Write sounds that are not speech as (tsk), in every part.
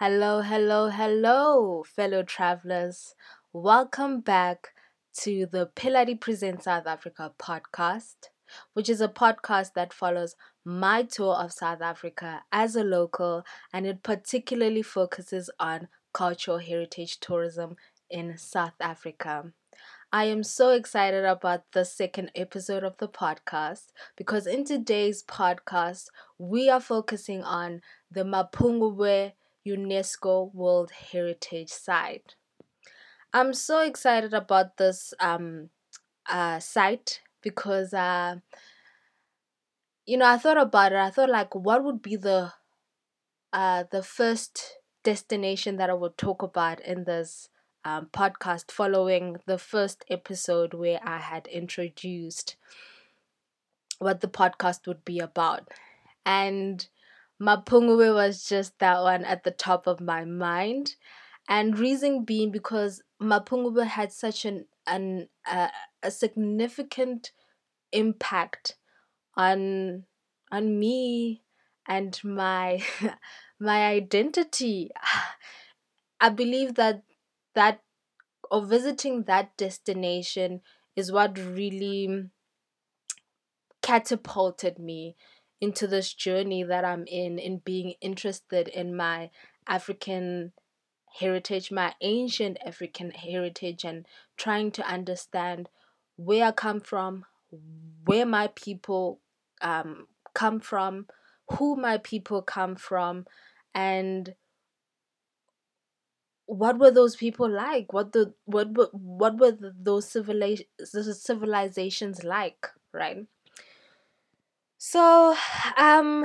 Hello, hello, hello, fellow travelers. Welcome back to the Pheladi Present South Africa podcast, which is a podcast that follows my tour of South Africa as a local and it particularly focuses on cultural heritage tourism in South Africa. I am so excited about the second episode of the podcast because in today's podcast, we are focusing on the Mapungubwe UNESCO World Heritage Site. I'm so excited about this um, uh, site because, uh, you know, I thought about it. I thought, like, what would be the uh, the first destination that I would talk about in this um, podcast following the first episode where I had introduced what the podcast would be about. And Mapungubwe was just that one at the top of my mind. And reason being because Mapungubwe had such an, an uh, a significant impact on on me and my (laughs) my identity. (sighs) I believe that that or visiting that destination is what really catapulted me into this journey that I'm in, in being interested in my African heritage, my ancient African heritage, and trying to understand where I come from, where my people um, come from, who my people come from, and what were those people like? What the what were what were those civilizations like, right? So, um,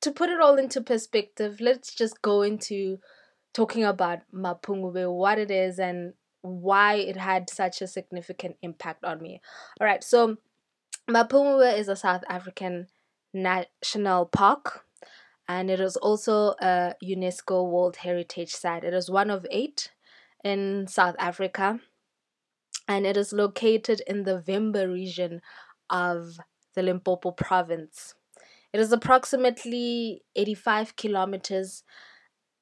to put it all into perspective, let's just go into talking about Mapungubwe, what it is, and why it had such a significant impact on me. All right, so Mapungubwe is a South African national park, and it is also a UNESCO World Heritage Site. It is one of eight in South Africa, and it is located in the Vhembe region of the Limpopo province. It is approximately 85 kilometers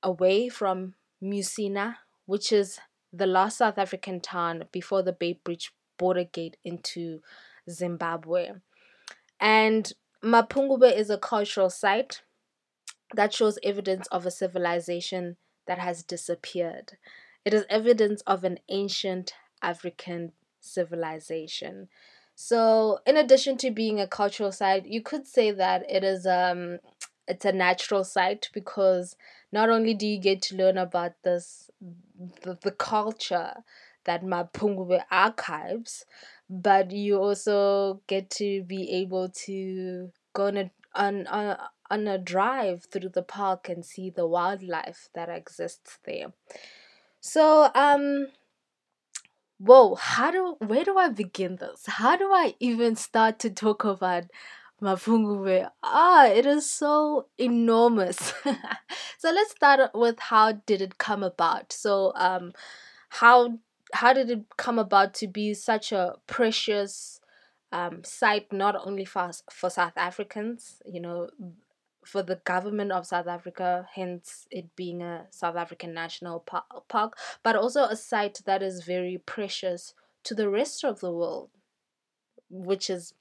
away from Musina, which is the last South African town before the Beitbridge border gate into Zimbabwe. And Mapungubwe is a cultural site that shows evidence of a civilization that has disappeared. It is evidence of an ancient African civilization. So, in addition to being a cultural site, you could say that it is um it's a natural site because not only do you get to learn about this the, the culture that Mapungubwe archives, but you also get to be able to go on a, on, on, on a drive through the park and see the wildlife that exists there. So, um, whoa, how do where do I begin this? How do I even start to talk about Mapungubwe? Ah, it is so enormous. (laughs) so let's start with how did it come about? So um how how did it come about to be such a precious um, site not only for for South Africans, you know, for the government of South Africa, hence it being a South African national park, but also a site that is very precious to the rest of the world, which is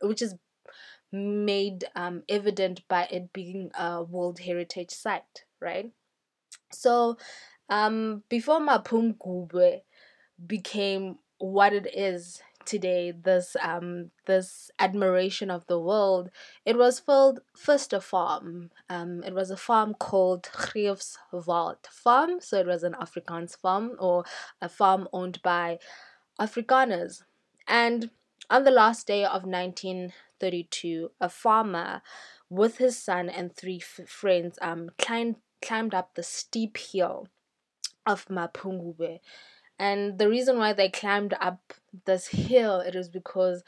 which is made um, evident by it being a World Heritage Site, right? So, um, before Mapungubwe became what it is today this um this admiration of the world it was filled first a farm um it was a farm called Greefswald farm so it was an Afrikaans farm or a farm owned by Afrikaners. And on the last day of 1932 a farmer with his son and three f- friends um climbed climbed up the steep hill of Mapungubwe and the reason why they climbed up this hill it is because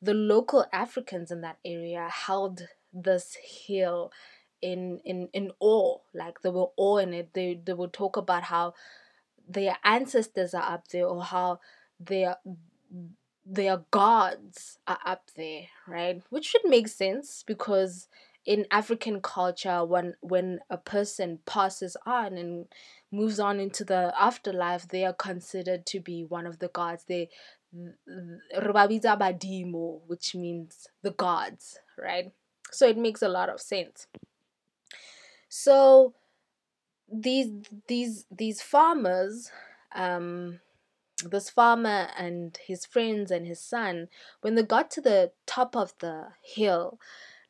the local Africans in that area held this hill in in in awe. Like they were awe in it. They they would talk about how their ancestors are up there or how their their gods are up there right? Which should make sense because in African culture, when when a person passes on and moves on into the afterlife, they are considered to be one of the gods. They badimo, which means the gods, right? So it makes a lot of sense. So these these these farmers, um, this farmer and his friends and his son, when they got to the top of the hill,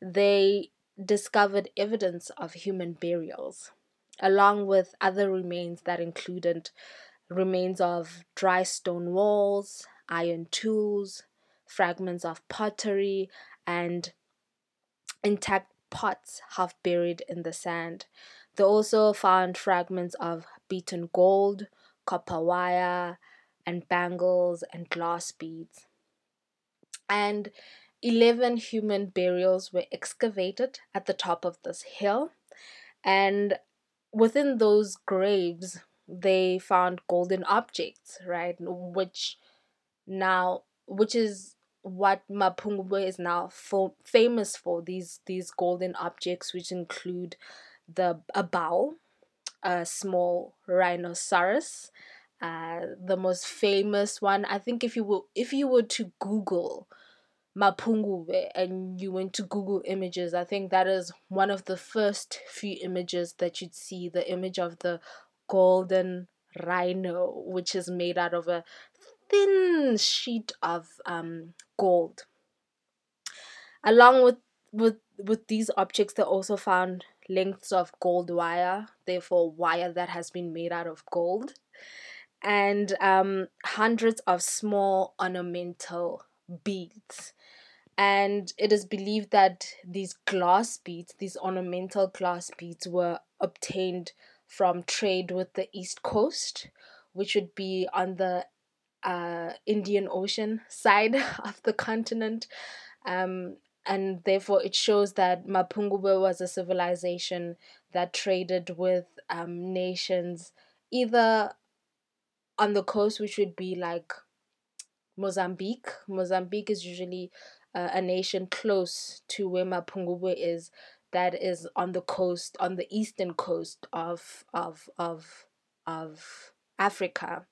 they discovered evidence of human burials, along with other remains that included remains of dry stone walls, iron tools, fragments of pottery, and intact pots half buried in the sand. They also found fragments of beaten gold, copper wire, and bangles and glass beads. And 11 human burials were excavated at the top of this hill. And within those graves, they found golden objects, right? Which now, which is what Mapungubwe is now for, famous for these these golden objects, which include the a bow, a small rhinoceros, uh, the most famous one. I think if you were if you were to Google Mapungubwe and you went to Google Images, I think that is one of the first few images that you'd see. The image of the golden rhino, which is made out of a thin sheet of um, gold. Along with with with these objects, they also found lengths of gold wire, therefore wire that has been made out of gold, and um, hundreds of small ornamental beads. And it is believed that these glass beads, these ornamental glass beads, were obtained from trade with the East Coast, which would be on the uh, Indian Ocean (laughs) side (laughs) of the continent. Um, and therefore, it shows that Mapungubwe was a civilization that traded with um, nations either on the coast, which would be like Mozambique. Mozambique is usually uh, a nation close to where Mapungubwe is, that is on the coast, on the eastern coast of of of of Africa.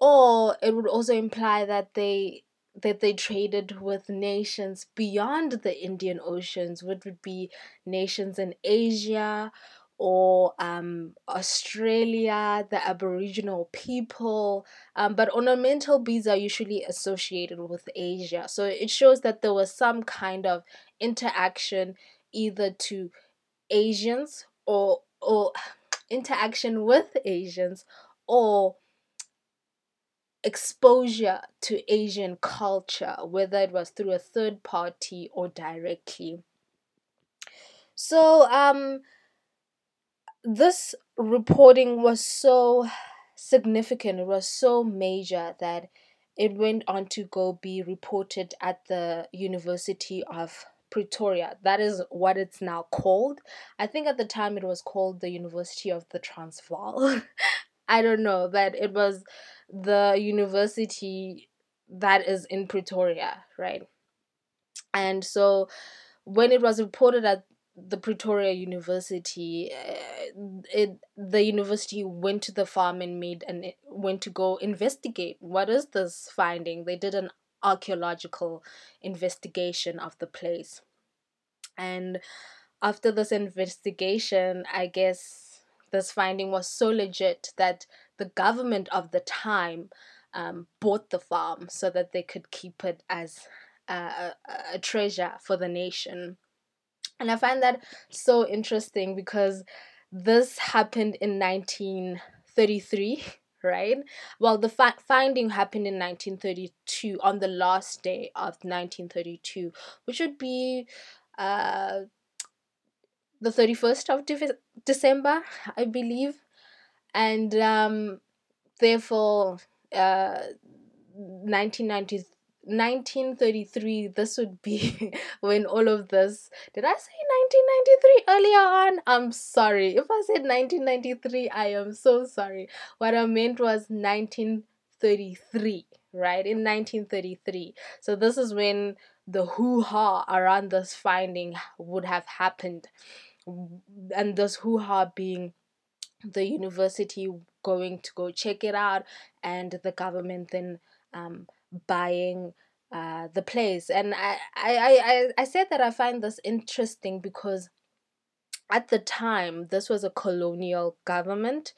Or it would also imply that they that they traded with nations beyond the Indian Oceans, which would be nations in Asia or um, Australia, the Aboriginal people. Um, but ornamental beads are usually associated with Asia. So it shows that there was some kind of interaction either to Asians or or (tsk) interaction with Asians or exposure to Asian culture, whether it was through a third party or directly. So, um, this reporting was so significant, it was so major that it went on to go be reported at the University of Pretoria. That is what it's now called. I think at the time it was called the University of the Transvaal. (laughs) I don't know, but it was the university that is in Pretoria, right? And so when it was reported at the Pretoria University, uh, it the university went to the farm and made and went to go investigate what is this finding. They did an archaeological investigation of the place, and after this investigation, I guess this finding was so legit that the government of the time um, bought the farm so that they could keep it as a, a, a treasure for the nation. And I find that so interesting because this happened in 1933, (laughs) right? Well, the fa- finding happened in 1932 on the last day of 1932, which would be uh, the 31st of De- December, I believe and um, therefore uh, 1990, 1933 this would be (laughs) when all of this did i say 1993 earlier on? I'm sorry. If i said 1993 i am so sorry. What i meant was 1933 right? In 1933 so this is when the hoo ha around this finding would have happened, and this hoo ha being the university going to go check it out, and the government then um, buying uh, the place. And I, I, I, I said that I find this interesting because at the time, this was a colonial government.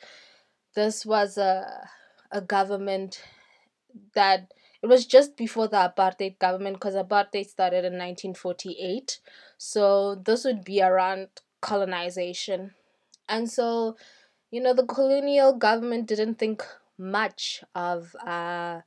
This was a, a government that it was just before the apartheid government because apartheid started in 1948 so this would be around colonization and so you know the colonial government didn't think much of uh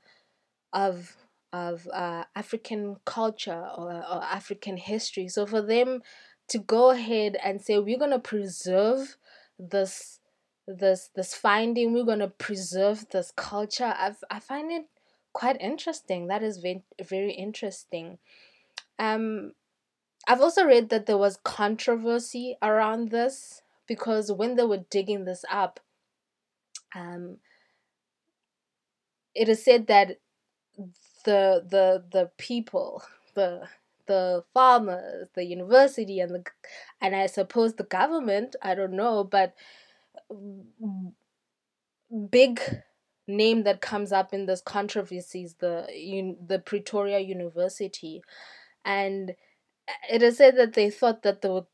of of uh, African culture or, or African history. So for them to go ahead and say we're gonna preserve this this this finding, we're gonna preserve this culture. I I find it quite interesting. That is very very interesting. Um, I've also read that there was controversy around this because when they were digging this up, um, it is said that the the the people, the the farmers, the university, and the and I suppose the government. I don't know, but big name that comes up in this controversy is the the Pretoria University, and it is said that they thought that they were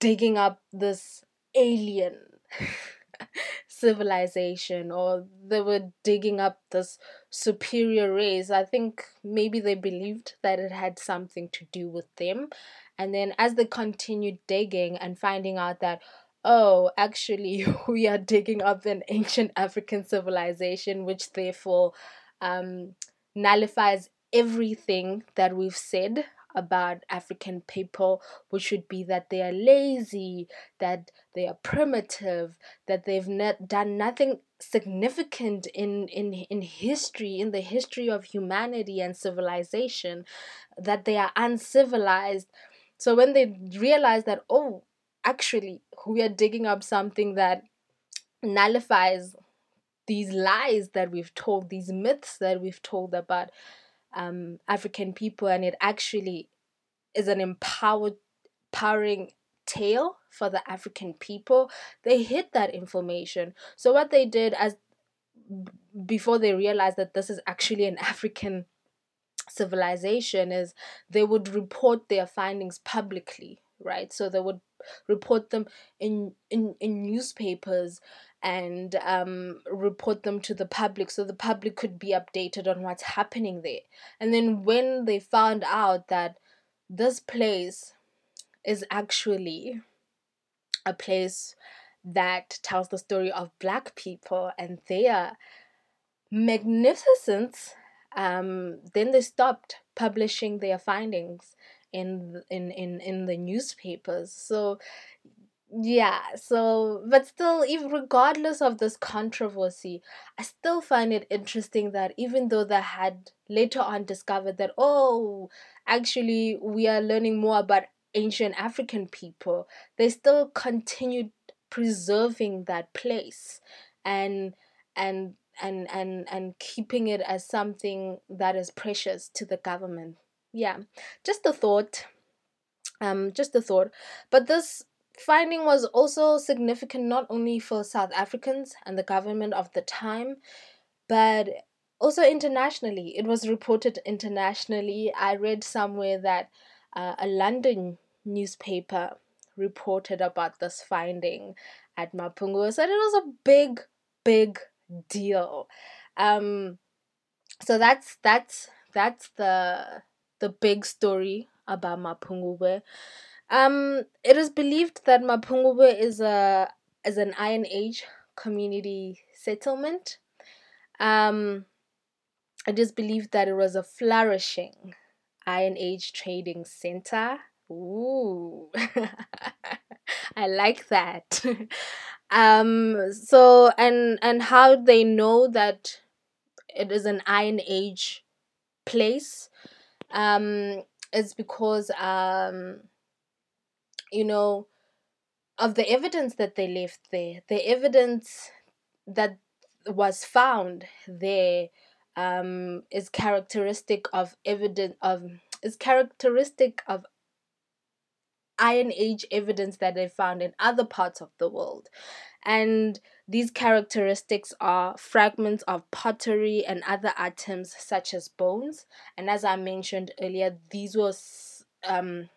digging up this alien (laughs) civilization or they were digging up this superior race. I think maybe they believed that it had something to do with them. And then as they continued digging and finding out that, oh, actually, (laughs) we are digging up an ancient African civilization, which therefore um, nullifies everything that we've said about African people, which would be that they are lazy, that they are primitive, that they've not done nothing significant in, in, in history, in the history of humanity and civilization, that they are uncivilized. So when they realize that, oh, actually, we are digging up something that nullifies these lies that we've told, these myths that we've told about um, African people, and it actually is an empowered, empowering tale for the African people. They hid that information. So what they did as before they realized that this is actually an African civilization is they would report their findings publicly right so they would report them in in, in newspapers and um, report them to the public so the public could be updated on what's happening there. And then when they found out that this place is actually a place that tells the story of black people and their magnificence, um, then they stopped publishing their findings in in in in the newspapers. So yeah so but still even regardless of this controversy i still find it interesting that even though they had later on discovered that oh actually we are learning more about ancient african people they still continued preserving that place and and and and and keeping it as something that is precious to the government. Yeah just a thought. Um just a thought. But this finding was also significant not only for South Africans and the government of the time, but also internationally. It was reported internationally. I read somewhere that uh, a London newspaper reported about this finding at Mapungu. Said it was a big, big deal. Um, so that's that's that's the the big story about Mapungubwe. Um, it is believed that Mapungubwe is a is an Iron Age community settlement. Um, it is believed that it was a flourishing Iron Age trading center. Ooh, (laughs) I like that. (laughs) um, so and and how they know that it is an Iron Age place, um, is because um you know, of the evidence that they left there, the evidence that was found there um, is characteristic of evidence of is characteristic of Iron Age evidence that they found in other parts of the world. And these characteristics are fragments of pottery and other items such as bones. And as I mentioned earlier, these were um,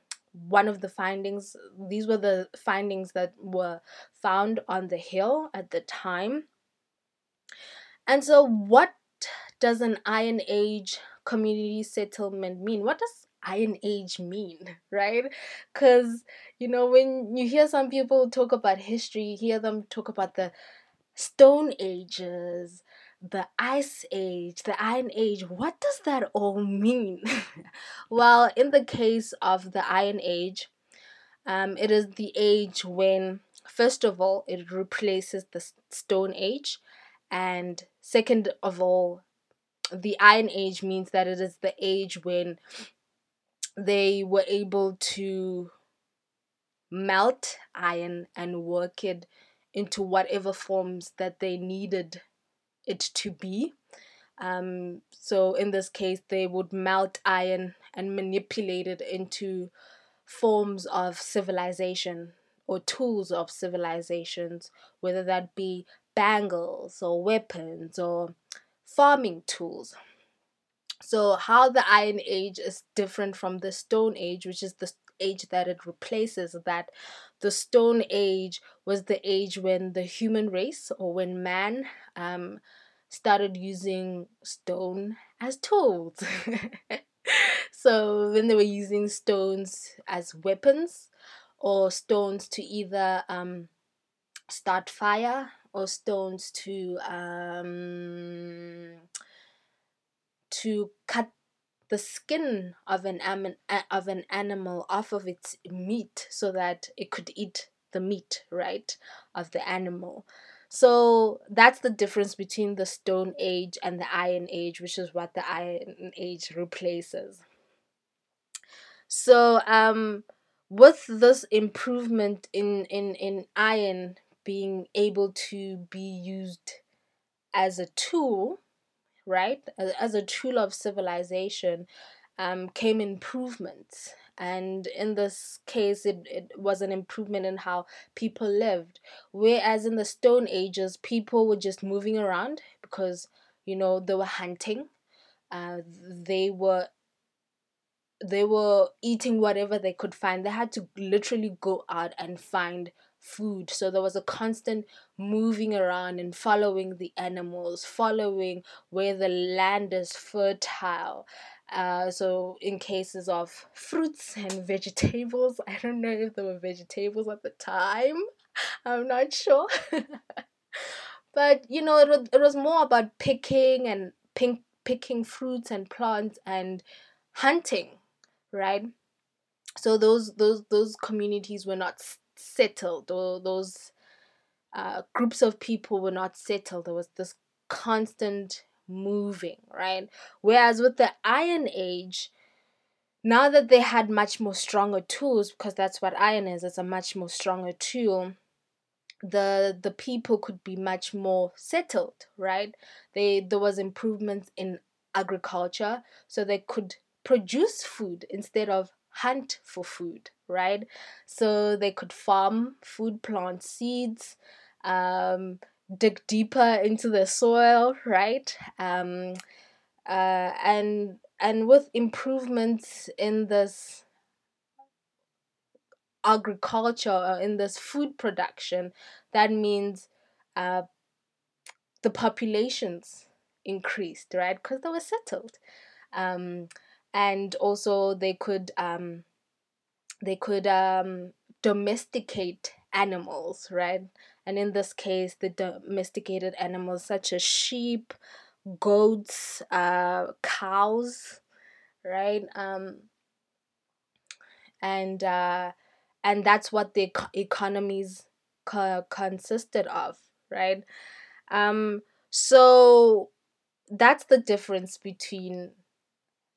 one of the findings. These were the findings that were found on the hill at the time. And so, what does an Iron Age community settlement mean? What does Iron Age mean, (laughs) right? Because, you know, when you hear some people talk about history, you hear them talk about the Stone Ages, the Ice Age, the Iron Age. What does that all mean? (laughs) well, in the case of the Iron Age, um, it is the age when, first of all, it replaces the Stone Age, and second of all, the Iron Age means that it is the age when they were able to melt iron and work it into whatever forms that they needed it to be. Um, so in this case, they would melt iron and manipulate it into forms of civilization or tools of civilizations, whether that be bangles or weapons or farming tools. So, how the Iron Age is different from the Stone Age, which is the age that it replaces, that the Stone Age was the age when the human race or when man um, started using stone as tools. (laughs) so, when they were using stones as weapons or stones to either um, start fire or stones to um, to cut the skin of an of an animal off of its meat so that it could eat the meat right of the animal. So that's the difference between the stone age and the iron age which is what the iron age replaces. So um with this improvement in in in iron being able to be used as a tool, right? As a tool of civilization, um, came improvements. And in this case, it, it was an improvement in how people lived. Whereas in the Stone Ages, people were just moving around because, you know, they were hunting. Uh, they were they were eating whatever they could find. They had to literally go out and find food. So there was a constant moving around and following the animals, following where the land is fertile. Uh, so in cases of fruits and (laughs) vegetables, I don't know if there were vegetables at the time. I'm not sure. (laughs) but you know, it was, it was more about picking and pink, picking fruits and plants and hunting, right? So those those those communities were not settled or those uh, groups of people were not settled. There was this constant moving, right? Whereas with the Iron Age, now that they had much more stronger tools, because that's what iron is, it's a much more stronger tool. The the people could be much more settled, right? They there was improvements in agriculture, so they could produce food instead of hunt for food, right? So they could farm food, plant seeds, um, dig deeper into the soil, right? Um, uh, and and with improvements in this agriculture in this food production, that means uh, the populations increased, right? Because they were settled. Um, and also they could um, they could um, domesticate animals, right? And in this case, the domesticated animals such as sheep, goats, uh, cows, right? Um, and uh, and that's what the economies co- consisted of, right? Um, so that's the difference between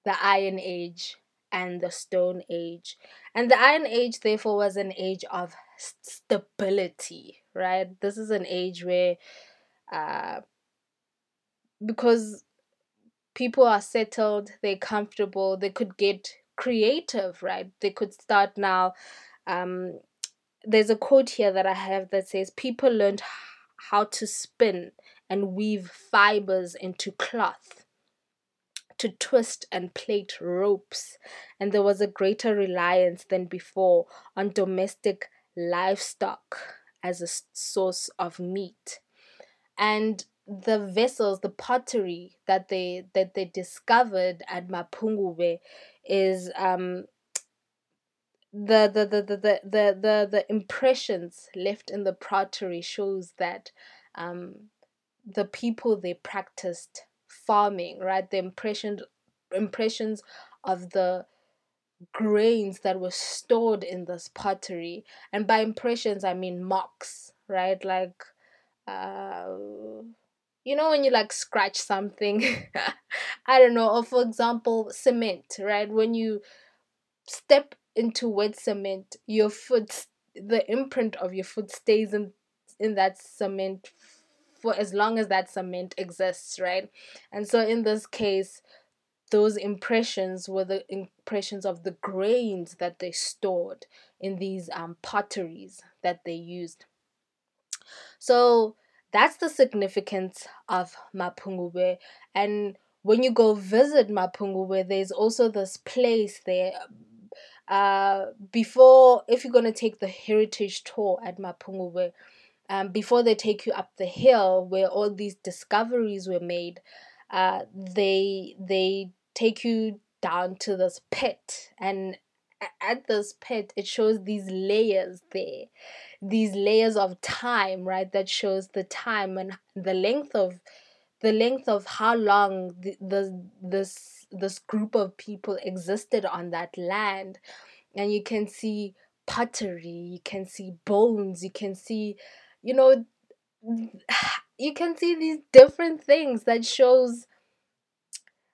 the Iron Age and the Stone Age. And the Iron Age, therefore, was an age of stability, right? This is an age where, uh, because people are settled, they're comfortable, they could get creative, right? They could start now. Um, there's a quote here that I have that says, People learned how to spin and weave fibers into cloth, to twist and plait ropes, and there was a greater reliance than before on domestic livestock as a source of meat. And the vessels, the pottery that they that they discovered at Mapungubwe is um the the, the, the, the, the, the, the impressions left in the pottery shows that um the people they practiced farming, right? The impression impressions of the grains that were stored in this pottery. And by impressions I mean marks, right? Like uh you know when you like scratch something (laughs) i don't know or for example cement right when you step into wet cement your foot the imprint of your foot stays in in that cement for as long as that cement exists right and so in this case those impressions were the impressions of the grains that they stored in these um, potteries that they used so that's the significance of Mapungubwe. And when you go visit Mapungubwe, there's also this place there. Uh, before, if you're gonna take the heritage tour at Mapungubwe, um, before they take you up the hill where all these discoveries were made, uh, they they take you down to this pit, and at this pit, it shows these layers there these layers of time, right? That shows the time and the length of the length of how long the, the this this group of people existed on that land and you can see pottery you can see bones you can see you know (sighs) you can see these different things that shows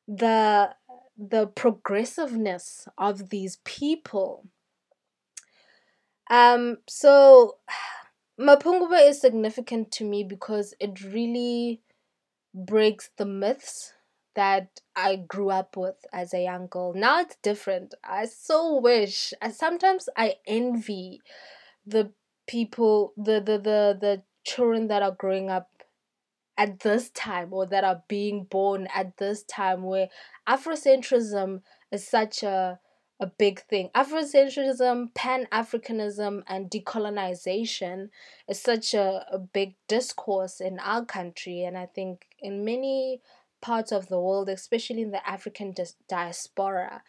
the the progressiveness of these people um, so (sighs) Mapungubwe is significant to me because it really breaks the myths that I grew up with as a young girl. Now it's different. I so wish. I sometimes I envy the people, the the the the children that are growing up at this time or that are being born at this time where Afrocentrism is such a a big thing. Afrocentrism, Pan Africanism, and decolonization is such a, a big discourse in our country, and I think in many parts of the world, especially in the African dis- diaspora.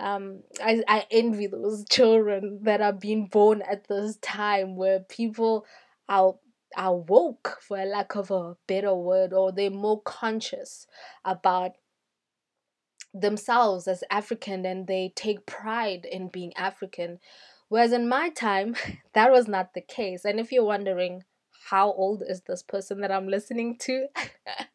Um, I, I envy those children that are being born at this time where people are are woke for lack of a better word or they're more conscious about themselves as African and they take pride in being African. Whereas in my time, (laughs) that was not the case. And if you're wondering, how old is this person that I'm listening to? (laughs)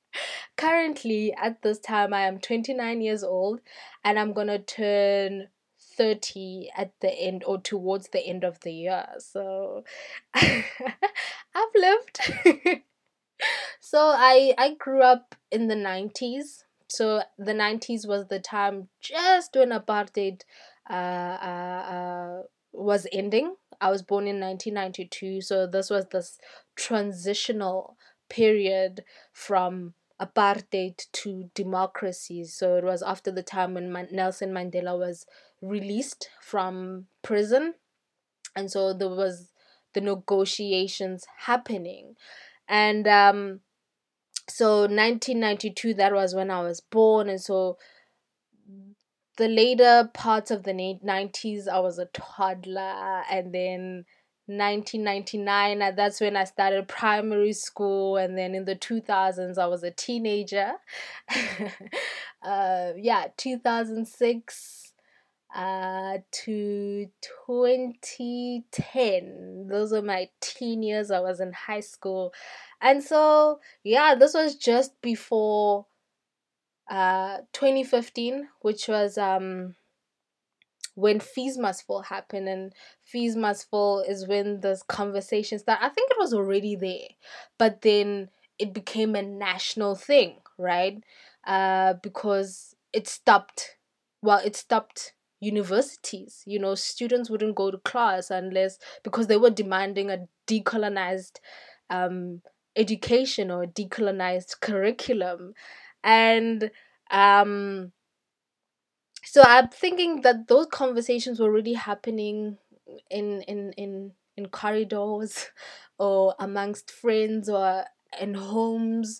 Currently, at this time, I am 29 years old and I'm gonna turn 30 at the end or towards the end of the year. So (laughs) I've lived. (laughs) so I I grew up in the 90s so the 90s was the time just when apartheid uh, uh, uh, was ending. I was born in 1992, so this was this transitional period from apartheid to democracy. So it was after the time when Man- Nelson Mandela was released from prison, and so there was the negotiations happening, and um, so 1992 that was when i was born. And so the later parts of the 90s i was a toddler. And then 1999 uh, that's when i started primary school and then in the 2000s i was a teenager. (laughs) Uh, yeah 2006 uh, to 2010 those were my teen years i was in high school. And so, yeah, this was just before uh 2015, which was um when fees must fall happened and fees must fall is when those conversations started. I think it was already there, but then it became a national thing, right? Uh, because it stopped. Well, it stopped universities. You know, students wouldn't go to class unless because they were demanding a decolonized um, education or decolonized curriculum. And um, so I'm thinking that those conversations were really happening in in in in corridors (laughs) or amongst friends or in homes.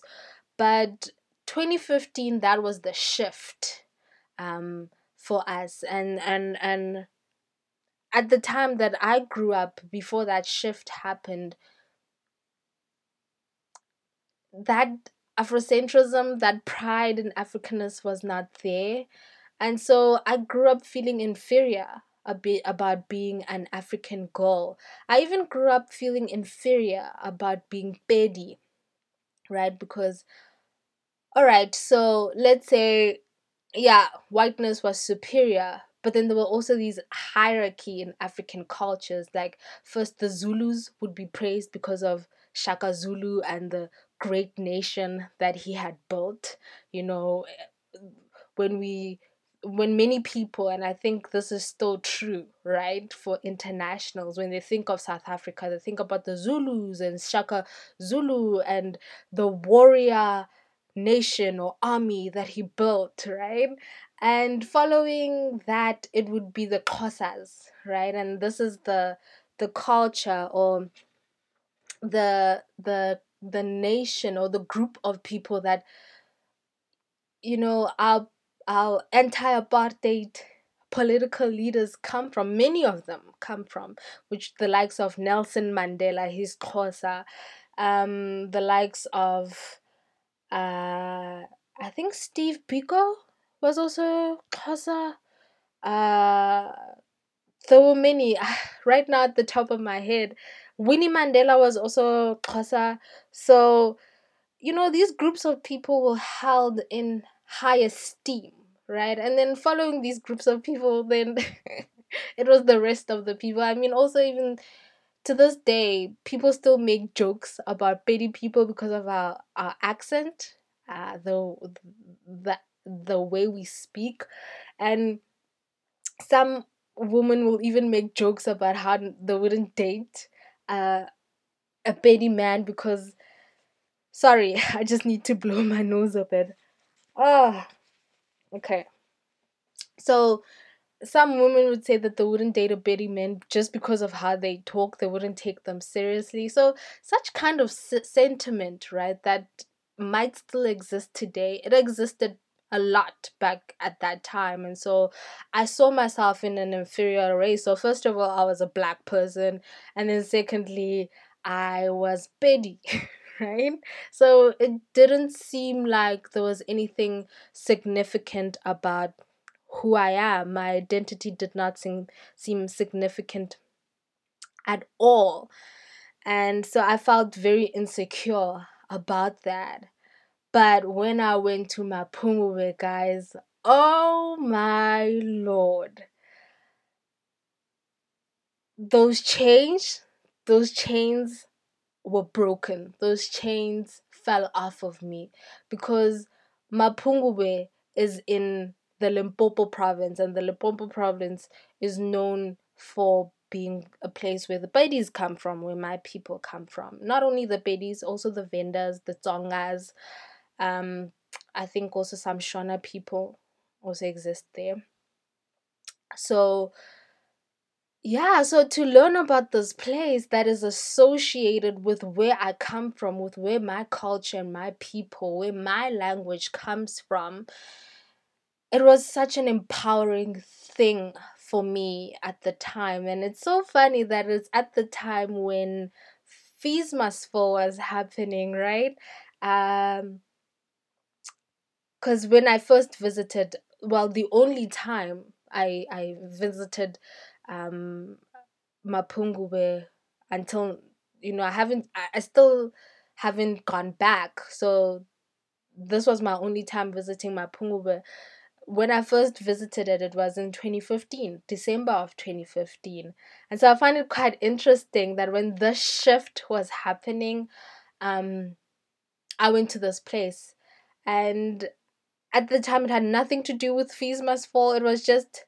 But 2015 that was the shift um, for us. And and and at the time that I grew up before that shift happened that afrocentrism that pride in africanness was not there and so I grew up feeling inferior a bit about being an African girl. I even grew up feeling inferior about being Pedi, right? Because, all right, so let's say, yeah, whiteness was superior, but then there were also these hierarchy in African cultures. Like, first, the Zulus would be praised because of Shaka Zulu and the great nation that he had built. You know, eh, when we when many people, and I think this is still true, right, for internationals, when they think of South Africa, they think about the Zulus and Shaka Zulu and the warrior nation or army that he built, right? And following that, it would be the Xhosas, right? And this is the the culture or the the the nation or the group of people that you know are our anti-apartheid political leaders come from many of them come from which the likes of Nelson Mandela his Xhosa um the likes of uh I think Steve Biko was also Xhosa. Uh there were many. (laughs) Right now at the top of my head Winnie Mandela was also Xhosa. So you know these groups of people were held in high esteem right? And then following these groups of people then (laughs) it was the rest of the people. I mean also even to this day people still make jokes about Pedi people because of our, our accent uh the the the way we speak. And some women will even make jokes about how they wouldn't date uh, a Pedi man because sorry (laughs) i just need to blow my nose a bit oh Okay. So some women would say that they wouldn't date a Pedi man just because of how they talk, they wouldn't take them seriously. So such kind of s- sentiment, right, that might still exist today. It existed a lot back at that time and so i saw myself in an inferior race so first of all i was a black person and then secondly i was Pedi (laughs) (laughs) right? So it didn't seem like there was anything significant about who I am. My identity did not seem seem significant at all. And so I felt very insecure about that. But when I went to Mapungubwe, guys, oh my lord. Those chains, those chains were broken. Those chains fell off of me because Mapungubwe is in the Limpopo province, and the Limpopo province is known for being a place where the Pedis come from, where my people come from. Not only the Pedis, also the Vendas, the Tsongas. Um, I think also some Shona people also exist there. So yeah, so to learn about this place that is associated with where I come from, with where my culture and my people, where my language comes from, it was such an empowering thing for me at the time. And it's so funny that it's at the time when Fees Must Fall was happening, right? Um, because when I first visited, well, the only time I I visited um Mapungubwe until you know I haven't I, I still haven't gone back. So this was my only time visiting Mapungubwe. When I first visited it, it was in 2015, December of 2015. And so I find it quite interesting that when this shift was happening, um, I went to this place. And at the time, it had nothing to do with Fees Must Fall. It was just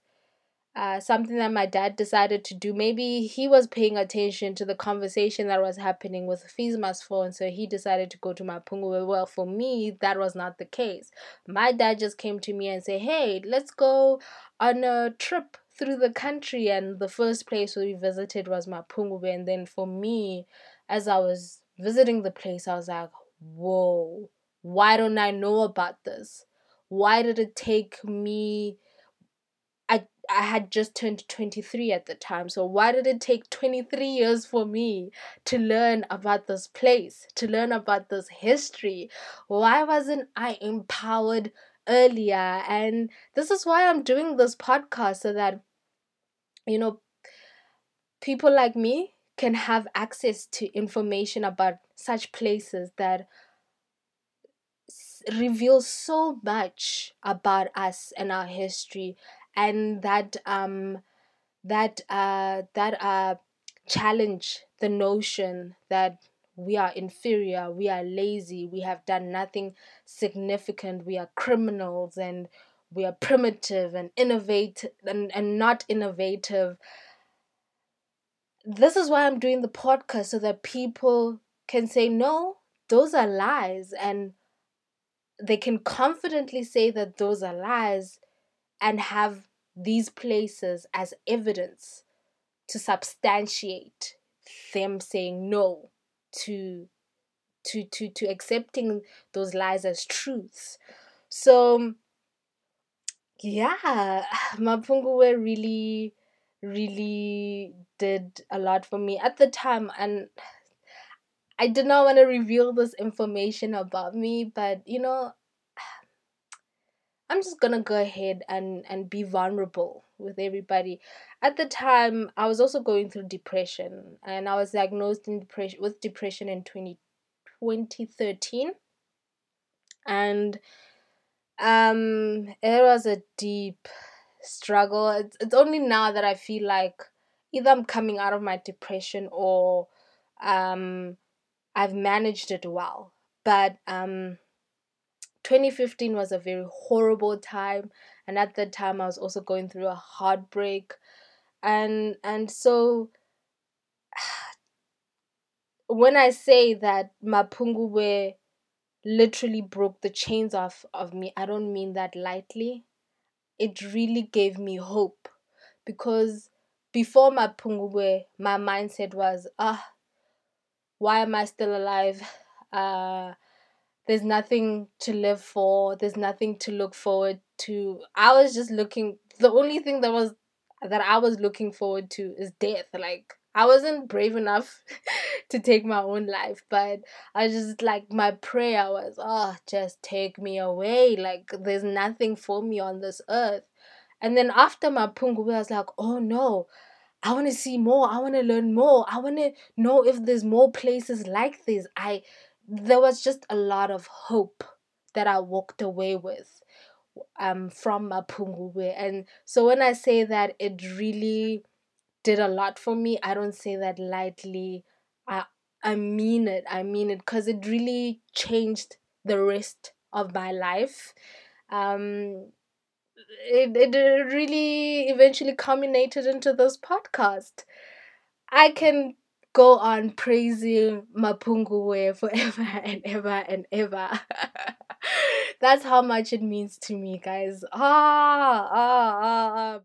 uh, something that my dad decided to do. Maybe he was paying attention to the conversation that was happening with Fees Must Fall, so he decided to go to Mapungu. Well, for me, that was not the case. My dad just came to me and said, Hey, let's go on a trip through the country. And the first place we visited was Mapungubwe. And then for me, as I was visiting the place, I was like, Whoa, why don't I know about this? Why did it take me? I had just turned 23 at the time. So why did it take 23 years for me to learn about this place, to learn about this history? Why wasn't I empowered earlier? And this is why I'm doing this podcast so that you know people like me can have access to information about such places that reveal so much about us and our history and that um that uh that uh challenge the notion that we are inferior, we are lazy, we have done nothing significant, we are criminals and we are primitive and innovate and, and not innovative. This is why I'm doing the podcast so that people can say, no, those are lies. And they can confidently say that those are lies and have these places as evidence to substantiate them saying no to to to to accepting those lies as truths. So yeah (sighs) were really really did a lot for me at the time and (sighs) I did not want to reveal this information about me, but you know, I'm just gonna go ahead and and be vulnerable with everybody. At the time, I was also going through depression, and I was diagnosed in depression with depression in 20, 2013. and um, it was a deep struggle. It's it's only now that I feel like either I'm coming out of my depression or um I've managed it well. But um 2015 was a very horrible time and at that time I was also going through a heartbreak and and so (sighs) when I say that Mapungubwe literally broke the chains off of me, I don't mean that lightly. It really gave me hope because before Mapungubwe, my mindset was, ah, why am I still alive? Uh, there's nothing to live for there's nothing to look forward to i was just looking the only thing that was that i was looking forward to is death like i wasn't brave enough (laughs) to take my own life but i just like my prayer was oh just take me away like there's nothing for me on this earth and then after Mapungubwe i was like oh no I want to see more. I want to learn more. I want to know if there's more places like this. I there was just a lot of hope that I walked away with um from Mapungubwe. And so when I say that it really did a lot for me, I don't say that lightly. I I mean it. I mean it because it really changed the rest of my life. Um it, it really eventually culminated into this podcast. I can go on praising Mapungubwe forever (laughs) and ever and ever. (laughs) That's how much it means to me, guys. Ah, ah, ah, ah.